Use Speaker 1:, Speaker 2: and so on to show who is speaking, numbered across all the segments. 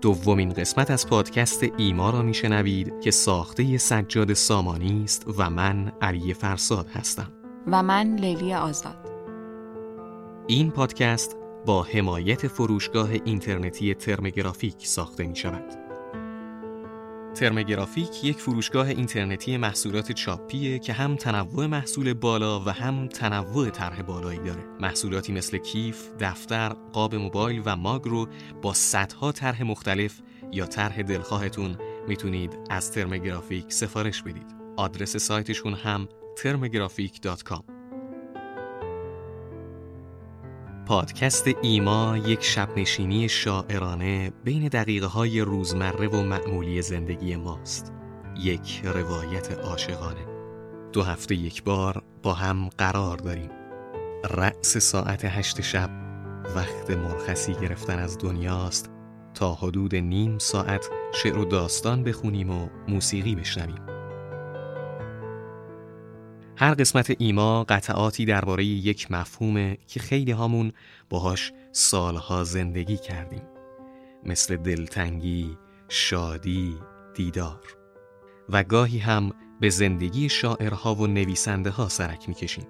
Speaker 1: دومین قسمت از پادکست ایما را میشنوید که ساخته سجاد سامانی است و من علی فرساد هستم
Speaker 2: و من لیلی آزاد
Speaker 1: این پادکست با حمایت فروشگاه اینترنتی ترمگرافیک ساخته می شود. ترمگرافیک یک فروشگاه اینترنتی محصولات چاپیه که هم تنوع محصول بالا و هم تنوع طرح بالایی داره. محصولاتی مثل کیف، دفتر، قاب موبایل و ماگ رو با صدها طرح مختلف یا طرح دلخواهتون می‌تونید از ترمگرافیک سفارش بدید. آدرس سایتشون هم termographic.com پادکست ایما یک شبنشینی شاعرانه بین دقیقه های روزمره و معمولی زندگی ماست. یک روایت عاشقانه. دو هفته یک بار با هم قرار داریم. رأس ساعت هشت شب وقت مرخصی گرفتن از دنیاست. تا حدود نیم ساعت شعر و داستان بخونیم و موسیقی بشنویم. هر قسمت ایما قطعاتی درباره یک مفهومه که خیلی هامون باهاش سالها زندگی کردیم. مثل دلتنگی، شادی، دیدار. و گاهی هم به زندگی شاعرها و نویسنده ها سرک می‌کشیم.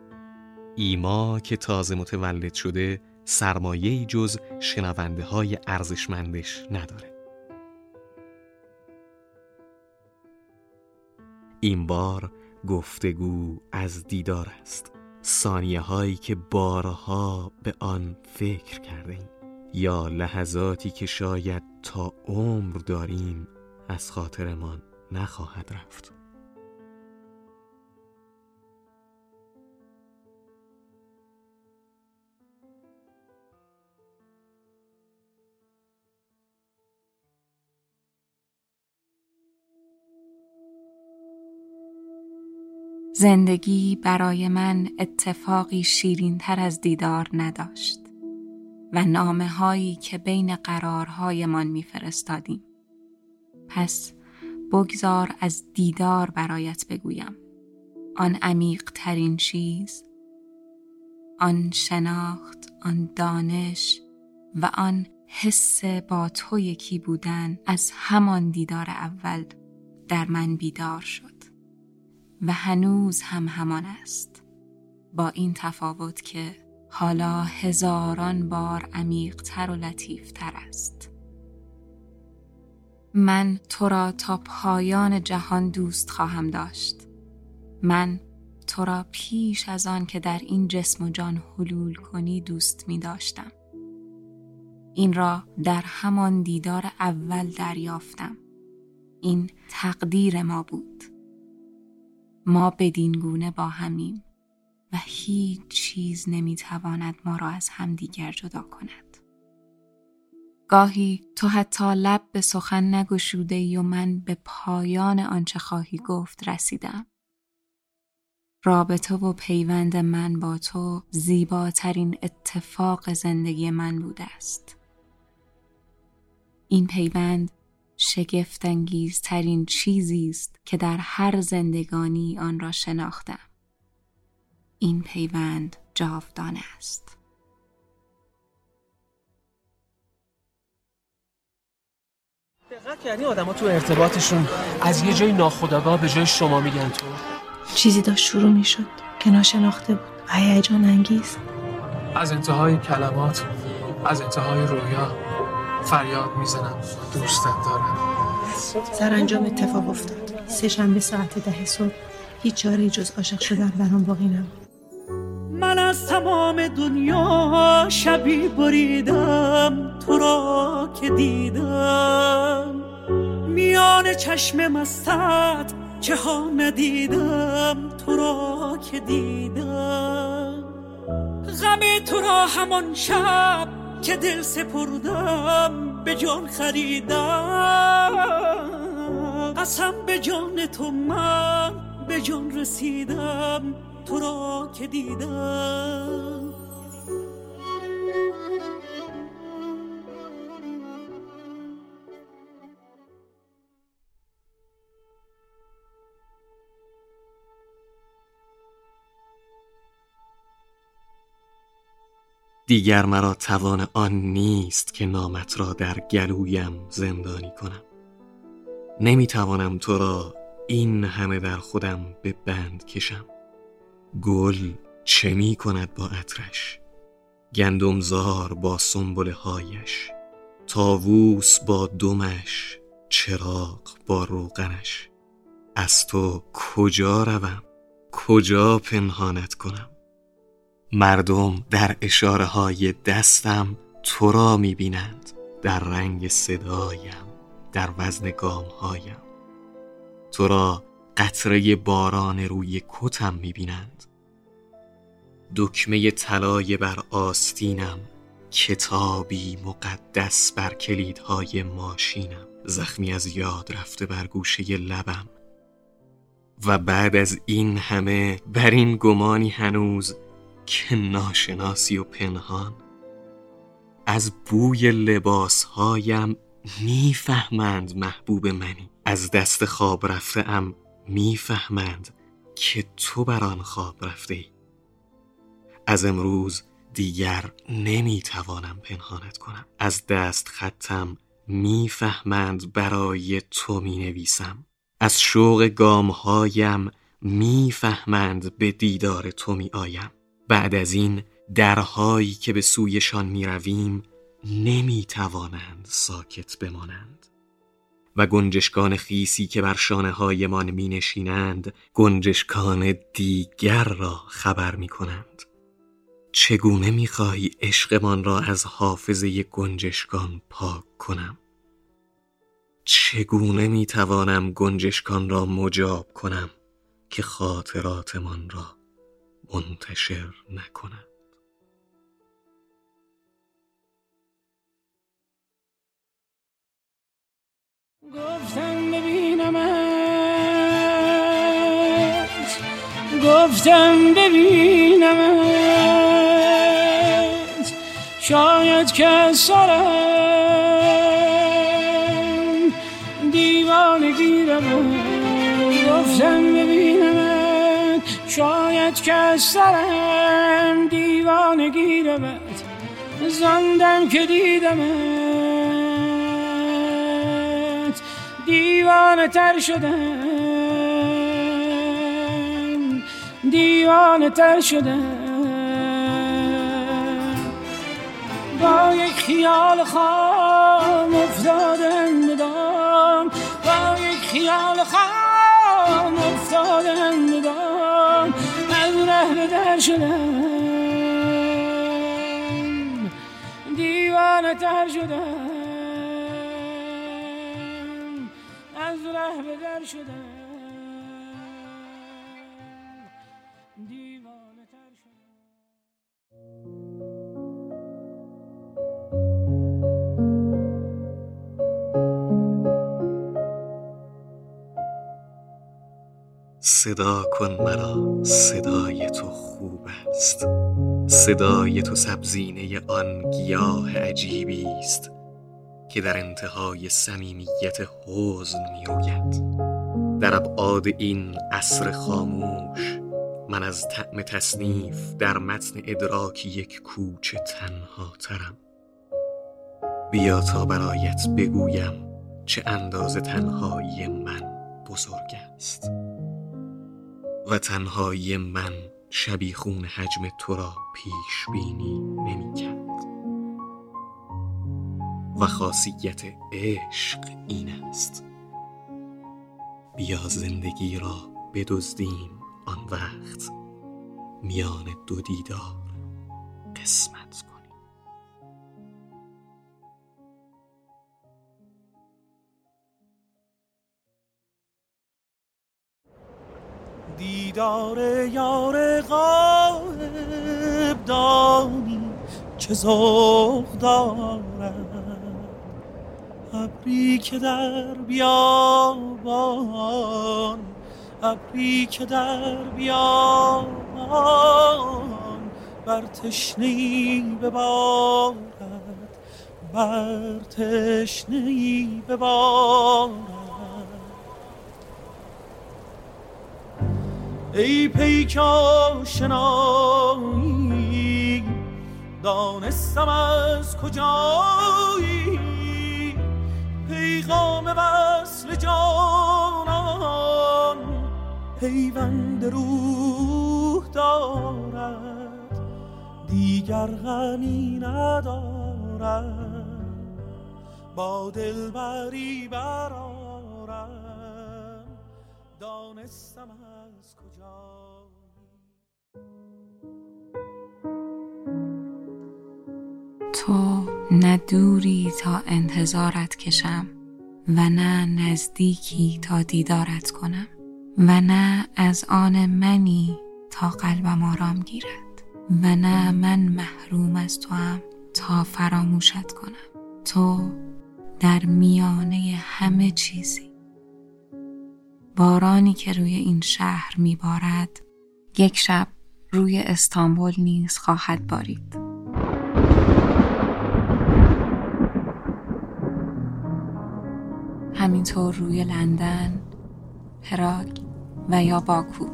Speaker 1: ایما که تازه متولد شده سرمایه جز شنونده های ارزشمندش نداره. این بار گفتگو از دیدار است. ثانیه هایی که بارها به آن فکر کردیم. یا لحظاتی که شاید تا عمر داریم از خاطرمان نخواهد رفت.
Speaker 2: زندگی برای من اتفاقی شیرین تر از دیدار نداشت و نامه هایی که بین قرارهایمان میفرستادیم. پس بگذار از دیدار برایت بگویم. آن عمیق ترین چیز، آن شناخت، آن دانش و آن حس با تو یکی بودن از همان دیدار اول در من بیدار شد. و هنوز هم همان است. با این تفاوت که حالا هزاران بار عمیقتر و لطیفتر است. من تو را تا پایان جهان دوست خواهم داشت. من تو را پیش از آن که در این جسم و جان حلول کنی دوست می داشتم. این را در همان دیدار اول دریافتم. این تقدیر ما بود. ما بدین گونه با همیم و هیچ چیز نمی‌تواند ما را از همدیگر جدا کند. گاهی تو حتی لب به سخن نگشوده ای و من به پایان آنچه خواهی گفت رسیدم. رابطه و پیوند من با تو زیباترین اتفاق زندگی من بوده است. این پیوند شگفتانگیزترین چیزی است که در هر زندگانی آن را شناختم. این پیوند جاودانه است.
Speaker 3: دقت کردی آدما تو ارتباطشون؟ از یه جای ناخداگاه به جای شما میگن تو؟
Speaker 4: چیزی داشت شروع می‌شد که ناشناخته بود. و هیجان انگیز
Speaker 3: از انتهای کلمات از انتهای رویا. فریاد می‌زنم دوستت دارم
Speaker 4: سرانجام اتفاق افتاد. سه شنبه ساعت ده صبح. هیچ چاره جز عاشق شدن برام باقی نبود.
Speaker 5: من از تمام دنیا شبی بریدم. تو را که دیدم. میان چشم مستت چه ها ندیدم. تو را که دیدم. غم تو را همان شب که دل سپردم به جان خریدم. قسم به جان تو من به جان رسیدم. تو را که دیدم.
Speaker 1: دیگر مرا توان آن نیست که نامت را در گلویم زندانی کنم. نمی‌توانم تو را این همه در خودم به بند کشم. گل چه می کند با عطرش؟ گندمزار با سنبله هایش تاووس با دمش؟ چراغ با روغنش؟ از تو کجا روم؟ کجا پنهانت کنم؟ مردم در اشاره های دستم تو را می بینند در رنگ صدایم در وزن گام هایم تو را قطره باران روی کتم می بینند دکمه طلای بر آستینم کتابی مقدس بر کلیدهای ماشینم. زخمی از یاد رفته بر گوشه لبم. و بعد از این همه بر این گمانی هنوز که ناشناسی و پنهان. از بوی لباسهایم می‌فهمند محبوب منی. از دست خواب رفته ام می‌فهمند که تو بر آن خواب رفته ای از امروز دیگر نمی‌توانم پنهانت کنم. از دست خطم می‌فهمند برای تو می نویسم از شوق گامهایم می‌فهمند به دیدار تو می آیم بعد از این درهایی که به سویشان می رویم نمی توانند ساکت بمانند. و گنجشکان خیسی که بر شانه هایمان می نشینند گنجشکان دیگر را خبر می کنند چگونه می خواهی عشقمان را از حافظه گنجشکان پاک کنم؟ چگونه می توانم گنجشکان را مجاب کنم که خاطراتمان را منتشر نکنند
Speaker 5: گفتم ببینمت گفتم ببینمت شاید که سرم دیوانه گیرم. گفتم ببینمت شاید که سرم دیوانه گیرمت زندم که دیدمت دیوانه تر شدم دیوانه تر شدم. با یک خیال خام افتادم بدام با یک خیال خام افتادم بدام از ره در شدم. دیوانه تر شدم. ره به در شدم.
Speaker 1: صدا کن مرا صدای تو خوب است. صدای تو سبزینه آن گیاه عجیبی است که در انتهای صمیمیت حزن می‌روید در ابعاد این عصر خاموش من از طعم تصنیف در متن ادراک یک کوچه تنها ترم. بیا تا برایت بگویم چه اندازه تنهایی من بزرگ است. و تنهایی من شبیخون حجم تو را پیش بینی نمی کرد. و خاصیت عشق این است. بیا زندگی را بدزدیم آن وقت. میان دو دیدار قسمت
Speaker 5: دیدار یار غایب دانی چه ذوق دارد؟ ابری که در بیابان ابری که در بیابان بر تشنی ببارد بر تشنی ببارد. ای پیک آشنایی
Speaker 6: دانستم از کجایی؟ پیغام وصل جانان پیوند روح دارد دیگر غمی ندارد با دلبری برارم دانستم از کجا
Speaker 2: تو نه دوری تا انتظارت کشم و نه نزدیکی تا دیدارت کنم و نه از آن منی تا قلبم آرام گیرد و نه من محروم از تو هم تا فراموشت کنم. تو در میانه همه چیزی بارانی که روی این شهر میبارد یک شب روی استانبول نیز خواهد بارید. همینطور روی لندن، پراگ و یا باکو.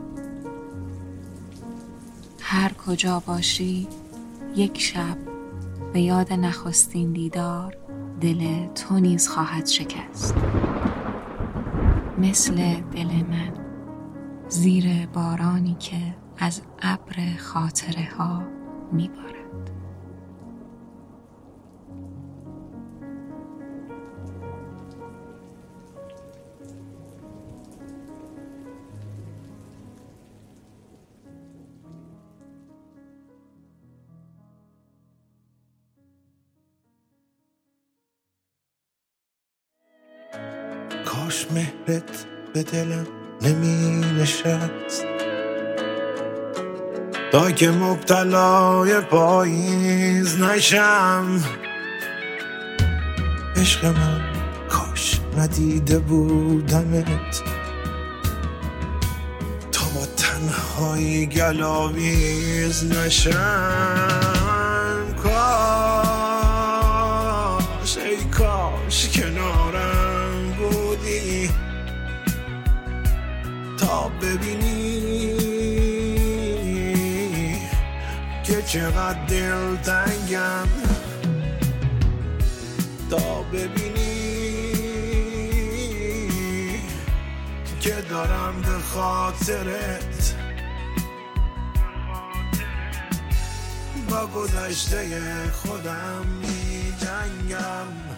Speaker 2: هر کجا باشی یک شب به یاد نخستین دیدار دل تو نیز خواهد شکست. مثل دل من زیر بارانی که از ابر خاطره ها میبارد.
Speaker 7: به دلم نمی نشست تا که مبتلای پاییز نشم. عشق من کاش ندیده بودمت. تا با تنهایی گلاویز نشم. تا ببینی که چقدر دل تنگم. تا ببینی که دارم به خاطرت با گذشته خودم می جنگم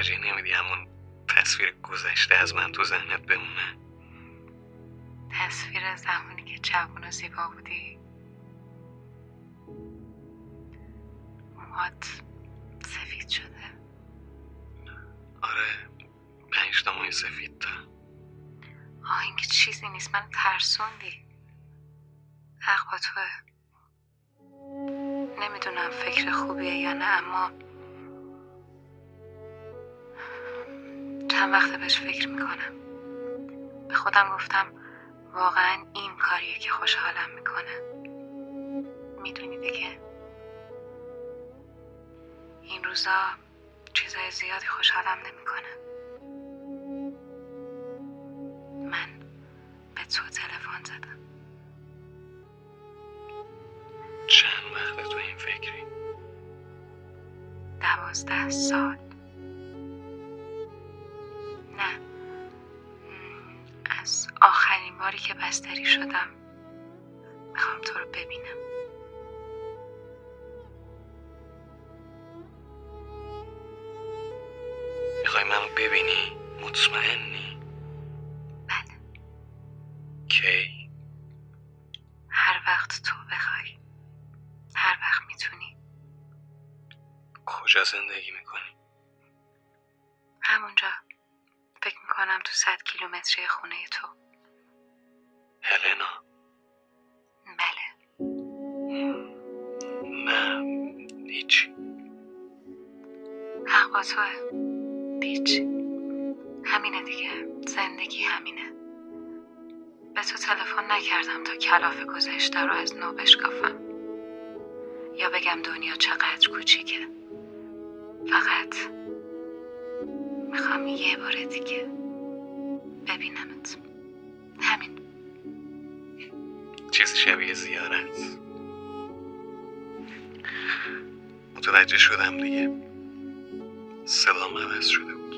Speaker 1: ترجیح نمیدی همون تصویر گذشته از من تو ذهنت بمونه؟
Speaker 2: تصویر زمانی که جوون و زیبا بودی. موهات سفید شده.
Speaker 1: آره پنج تا ماه سفید تا.
Speaker 2: آه این که چیزی نیست. من ترسوندی. حق با توه. نمی‌دونم فکر خوبیه یا نه اما چند وقت بهش فکر می‌کنم. به خودم گفتم واقعا این کاریه که خوشحالم می‌کنه. می‌دونی دیگه؟ این روزا چیزای زیادی خوشحالم نمی‌کنه. من به تو تلفن زدم.
Speaker 1: چند وقت تو این فکری؟
Speaker 2: دوازده سال. آخرین باری که بستری شدم می‌خوام تو رو ببینم. گذشته رو از نو بشکافم. یا بگم دنیا چقدر کوچیکه. فقط می‌خوام یه بار دیگه ببینمت. همین.
Speaker 1: چیزی شبیه زیارت. متوجه شدم دیگه. صدام عوض شده بود.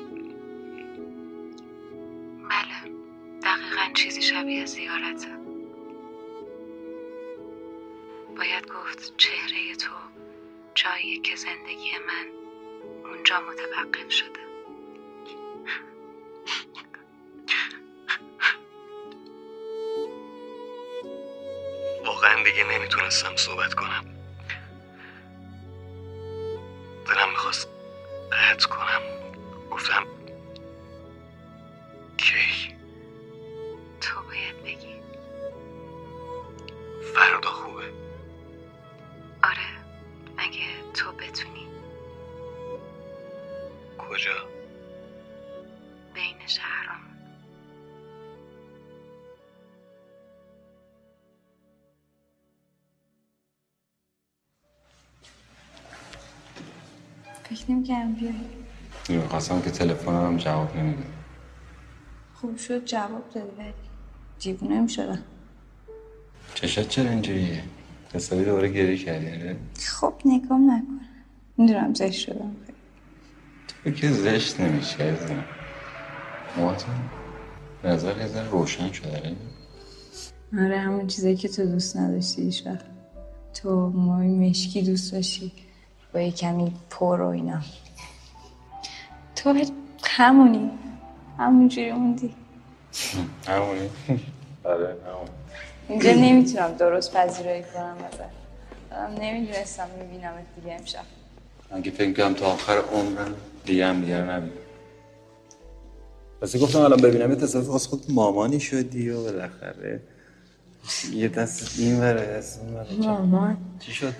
Speaker 2: بله. دقیقا چیزی شبیه زیارته. گفت چهره تو جایی که زندگی من اونجا متوقف شده.
Speaker 1: واقعا دیگه نمی‌تونستم صحبت کنم.
Speaker 8: فکر نمی‌کردم بیای.
Speaker 9: می‌خواستم که تلفنم هم جواب نمیده
Speaker 8: خوب شد جواب دادی ولی دیوونه می‌شدم.
Speaker 9: چشات چرا اینجوریه؟ حسابی دوباره گریه کردی آره؟
Speaker 8: خب نگام نکن. می‌دونم زشت شدم. خیلی.
Speaker 9: تو که زشت نمیشه عزیزم. موهاتون به نظر یه ذره روشن شده آره؟
Speaker 8: آره همون چیزایی که تو دوست نداشتی هیچ وقت تو موی مشکی دوست داشتی. با یه کمی پر و اینا. تو همونی. همونجوری موندی.
Speaker 9: همونی؟ آره همون
Speaker 8: اینجا نمی‌تونم درست پذیرایی کنم ازت. آدم نمی‌دونستم می‌بینم دیگه امشب.
Speaker 9: اگه فکر کنم تا آخر عمرم دیگه هم دیگه رو نبینم پس گفتم الان ببینم یه تصادف واسه خود مامانی شدی و بالاخره یه دست این وره دست اون
Speaker 8: مامان؟
Speaker 9: چی شد؟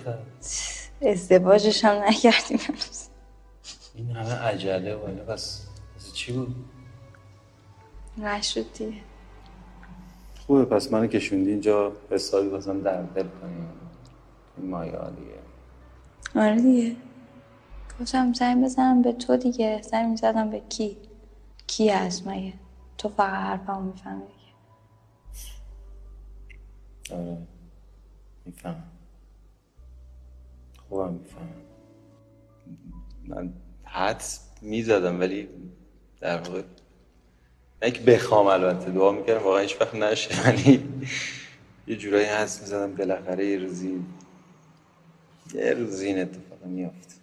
Speaker 8: ازدواجش هم نکردیم
Speaker 9: این همه عجله و پس چی بود؟
Speaker 8: نشد دیگه
Speaker 9: خوبه. پس منو کشوندی اینجا حسابی بازم در دل کنیم. این مایه دیگه
Speaker 8: آره دیگه. گفتم زنگ بزنم به تو دیگه. زنگ می‌زدم به کی؟ کی از مگه؟ تو فقط حرفمو می‌فهمی دیگه.
Speaker 9: آره. می‌فهمم. خوبم می‌فهمم. من حدس می‌زدم ولی در واقع نه که بخوام البته دعا می‌کردم واقعا هیچ وقت نشه. یعنی یه جورایی حدس می‌زدم بالاخره یه روزی یه روزی این اتفاق میافت.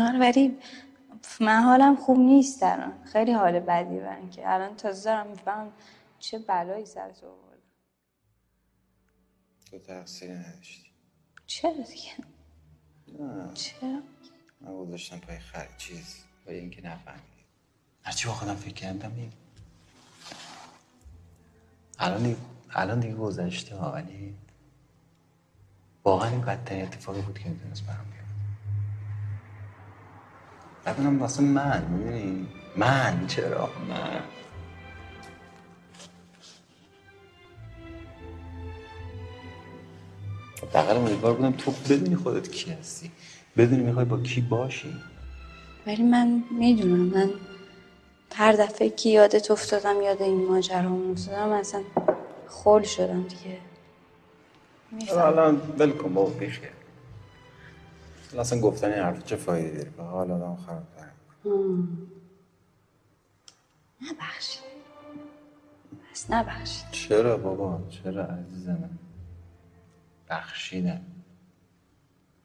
Speaker 8: آره ولی من حالم خوب نیست الان. خیلی حال بدی برن که الان تازه دارم میفهم چه بلایی سر تو
Speaker 9: تو تقصیری نداشتی.
Speaker 8: چرا دیگه؟
Speaker 9: نه.
Speaker 8: چرا؟
Speaker 9: من گذاشتم پای خر چیز پای اینکه نفهمیدی. هرچی با خودم فکر کردم این الان دیگه الان دیگه گذشته ها ولی واقعا این بدترین اتفاقی بود که می‌تونست برام بیاد اونم واسه من می‌دونی؟ من چرا؟ من. حداقل امیدوار بودم تو بدونی خودت کی هستی. بدونی می‌خوای با کی باشی.
Speaker 8: ولی من می‌دونم من هر دفعه که یادت افتادم یاد این ماجرا افتادم اصلا خول شدم دیگه.
Speaker 9: الان ول کن بابا بیخیر اصلا گفتن این حرف چه فایده داره؟ به حال آدم خراب کنه
Speaker 8: نبخشید بس نبخشید
Speaker 9: چرا بابا؟ چرا عزیزم؟ بخشیدم.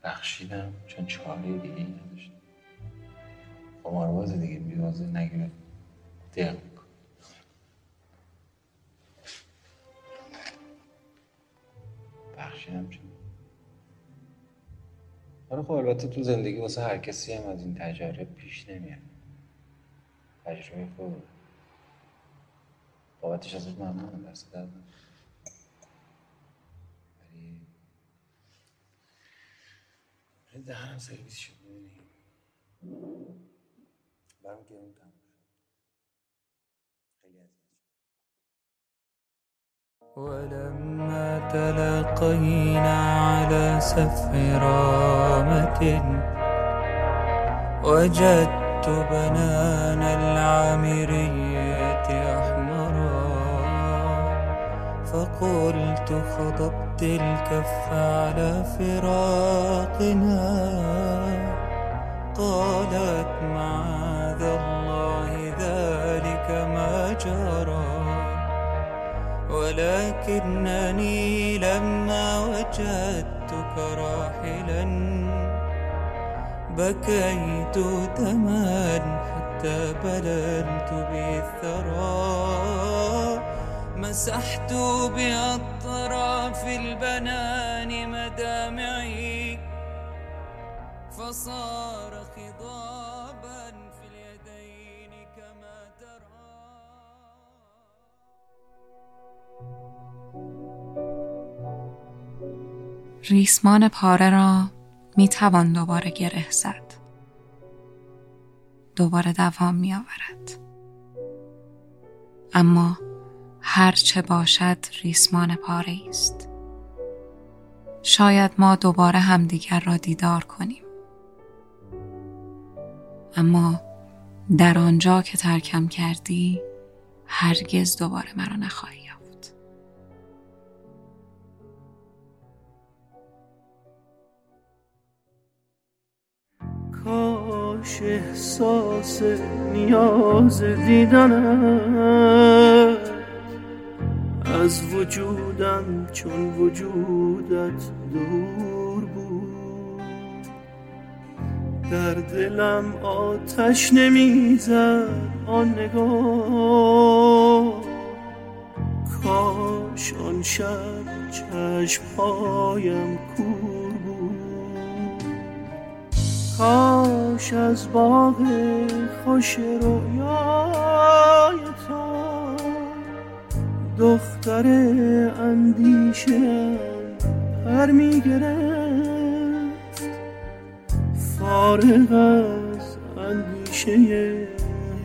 Speaker 9: بخشیدم چون چاره دیگه ای نداشتم. قمارباز دیگه بیوازه نگیره دق بخشیدم چون. آره خب البته تو زندگی واسه هر کسی هم از این تجارب پیش نمیاد. تجربه خوب. بابتش ازت ممنونم دست درد دهنم سرویس شد میدونی؟ برم گرون تموم خیلی
Speaker 10: ولما تلاقينا على سفرامة وجدت بنان العامرية. فقلت خضبت الكف على فراقنا. قالت معاذ الله ذلك ما جرى. ولكنني لما وجدتك راحلا بكيت دما حتى بللت بالثرى. مسحت بأطراف البنان مدامعي فصار خضابا في اليدين كما ترى
Speaker 2: ریسمان پاره را می توان دوباره گره زد. دوباره دوام می آورد. اما هر چه باشد ریسمان پاره است. شاید ما دوباره همدیگر را دیدار کنیم. اما در آنجا که ترکم کردی هرگز دوباره مرا نخواهی یافت.
Speaker 6: کاش احساس نیاز دیدنت از وجودم چون وجودت دور بود. در دلم آتش نمی‌زد آن نگاه. کاش آن شب چشمهایم کور بود. کاش از باغ خوش رویای تو دختر اندیشه پر می‌گرفت. فارغ از اندیشه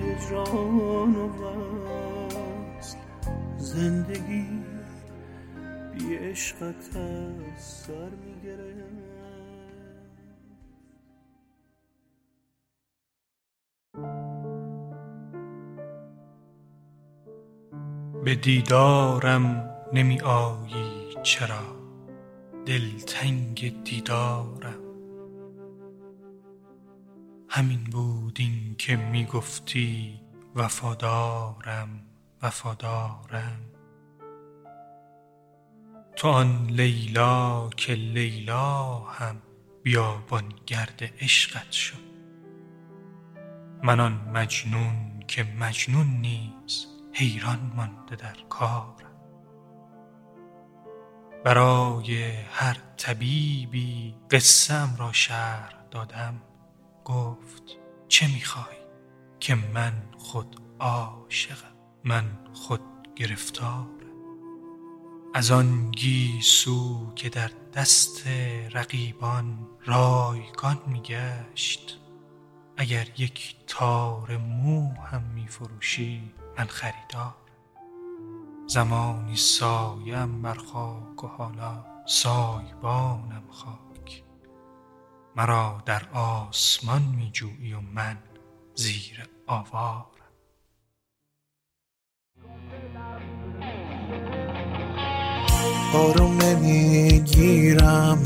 Speaker 6: هجران و وصل زندگی بی عشقت از سر می‌گرفت.
Speaker 11: به دیدارم نمی آیی چرا؟ دلتنگ دیدارم. همین بود این که می گفتی وفادارم وفادارم. تو آن لیلا که لیلا هم بیابان گرد عشقت شد. من آن مجنون که مجنون نیز حیران مانده در کارم برای هر طبیبی قصه را شرح دادم. گفت چه می‌خوای که من خود عاشقم؟ من خود گرفتارم از آن گیسو که در دست رقیبان رایگان میگشت. اگر یک تار مو هم میفروشی من خریدار. زمانی سایم بر خاک و حالا سایبانم خاک. مرا در آسمان می جویی و من زیر آوارم
Speaker 7: آروم نمی‌گیرم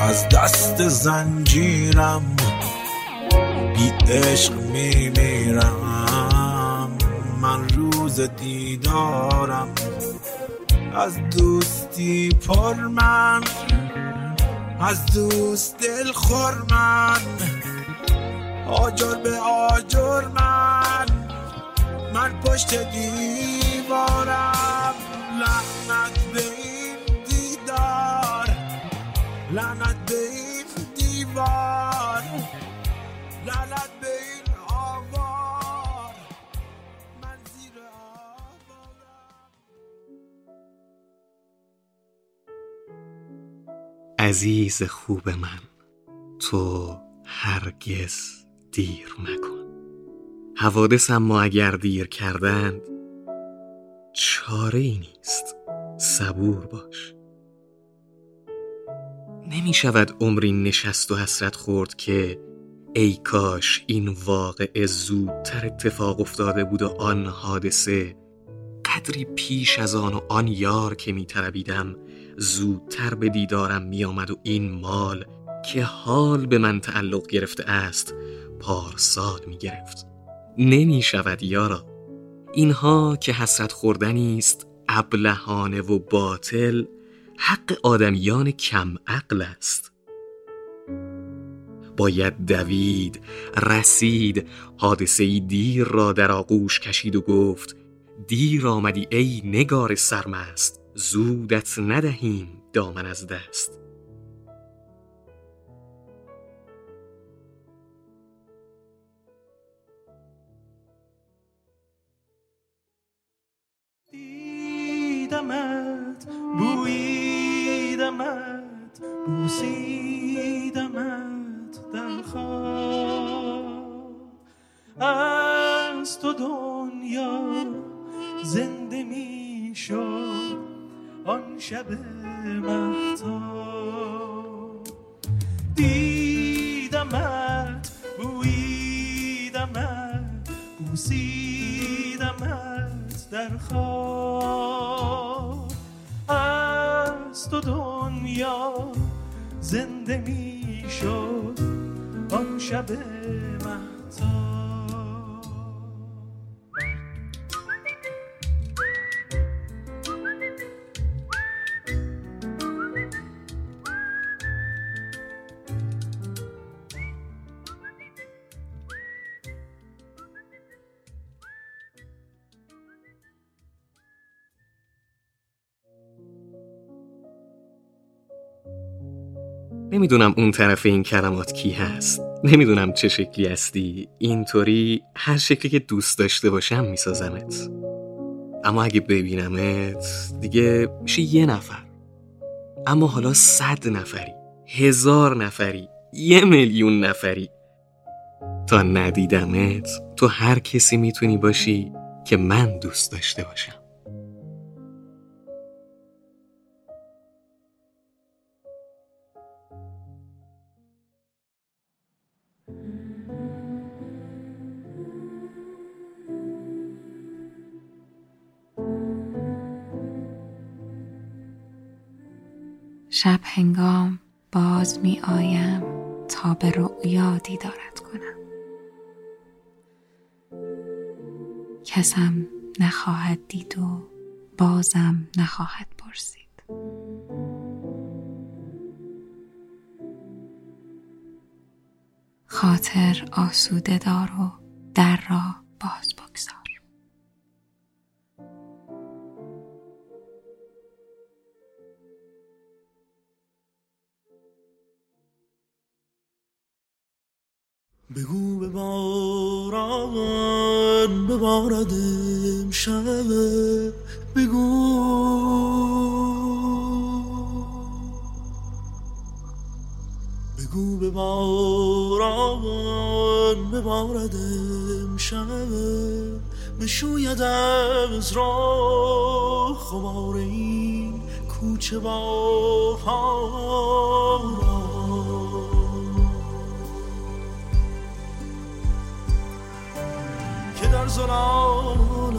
Speaker 7: از دست زنجیرم. بی عشق میمیرم من روز دیدارم. از دوستی پر من. از دوست دل خور من. آجر به آجر من. من پشت دیوارم. لعنت به این دیدار. لعنت به
Speaker 1: عزیز خوب من تو هرگز دیر مکن. حوادث اما اگر دیر کردند چاره ای نیست صبور باش. نمی شود عمری نشست و حسرت خورد که ای کاش این واقع زودتر اتفاق افتاده بود و آن حادثه قدری پیش از آن و آن یار که می تربیدم زودتر به دیدارم می آمد و این مال که حال به من تعلق گرفته است پارسال می گرفت نمی شود یارا. اینها که حسرت خوردنی است ابلهانه و باطل حق آدمیان کم عقل است. باید دوید رسید حادثه دیر را در آغوش کشید و گفت دیر آمدی ای نگار سرمست. زودت ندهیم دامن از دست.
Speaker 6: دیدمت بویدمت بوسیدمت در خواب. از تو دنیا زنده می شد آن شب مهتاب. دیدمت بویدمت بوسیدمت در خواب. از تو دنیا زنده می شد آن شب مهتاب.
Speaker 1: نمی‌دونم اون طرف این کلمات کی هست. نمی‌دونم چه شکلی هستی. اینطوری هر شکلی که دوست داشته باشم میسازمت. اما اگه ببینمت دیگه میشه یه نفر. اما حالا صد نفری هزار نفری یه میلیون نفری. تا ندیدمت تو هر کسی می‌تونی باشی که من دوست داشته باشم.
Speaker 2: شب هنگام باز می آیم تا به رؤیا دیدارت کنم. کسم نخواهد دید و بازم نخواهد پرسید. خاطر آسوده دار و در را باز
Speaker 6: امشب بشوید از راه. خمار این کوچه با که در زلال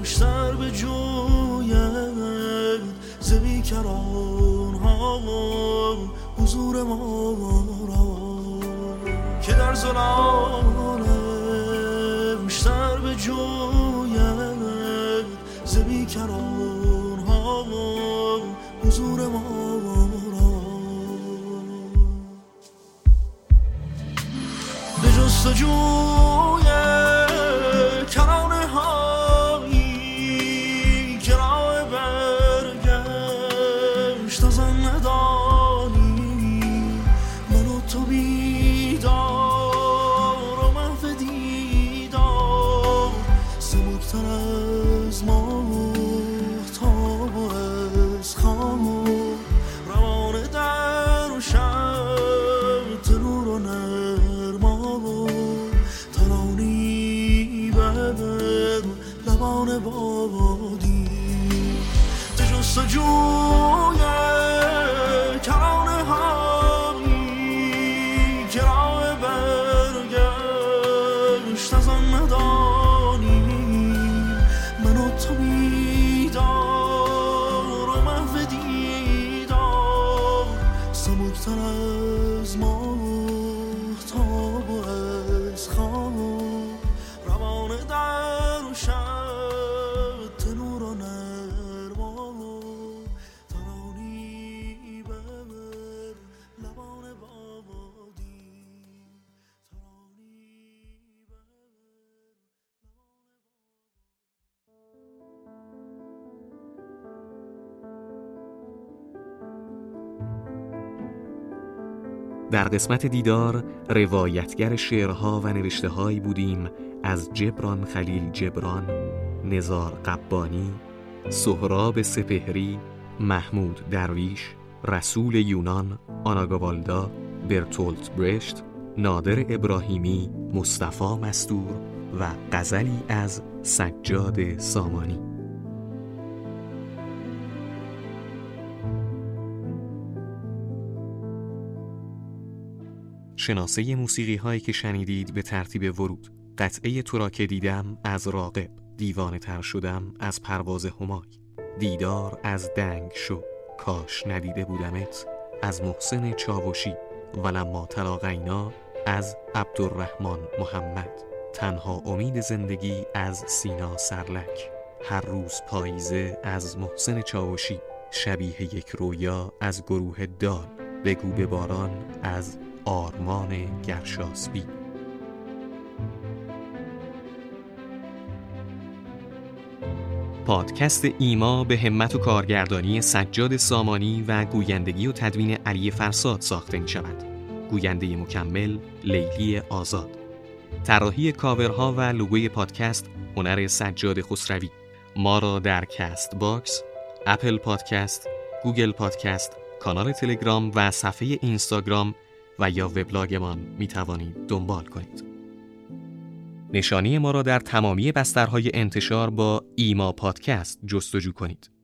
Speaker 6: بیشتر به جوید زبی کران ها حضور ما را. که در زلال بیشتر به جوید sana در
Speaker 1: قسمت دیدار روایتگر شعرها و نوشته هایی بودیم از جبران خلیل جبران، نزار قبانی، سهراب سپهری، محمود درویش، رسول یونان، آناگاوالدا، برتولت برشت، نادر ابراهیمی، مصطفی مستور و غزلی از سجاد سامانی. شناسه موسیقی هایی که شنیدید به ترتیب ورود. قطعه تو را که دیدم از راقب. دیوانه تر شدم از پرواز همای. دیدار از دنگ شو. کاش ندیده بودمت از محسن چاوشی. ولما تلاقینا از عبدالرحمن محمد. تنها امید زندگی از سینا سرلک. هر روز پاییزه از محسن چاوشی. شبیه یک رویا از گروه دال. بگو به باران از آرمان گرشاسبی پادکست ایما به همت و کارگردانی سجاد سامانی و گویندگی و تدوین علی فرساد ساخته می شود. گوینده مکمل لیلی آزاد. طراحی کاورها و لوگوی پادکست هنر سجاد خسروی. ما را در Castbox، اپل پادکست، گوگل پادکست، کانال تلگرام و صفحه اینستاگرام و یا وبلاگمان می توانید دنبال کنید. نشانی ما را در تمامی بسترهای انتشار با ایما پادکست جستجو کنید.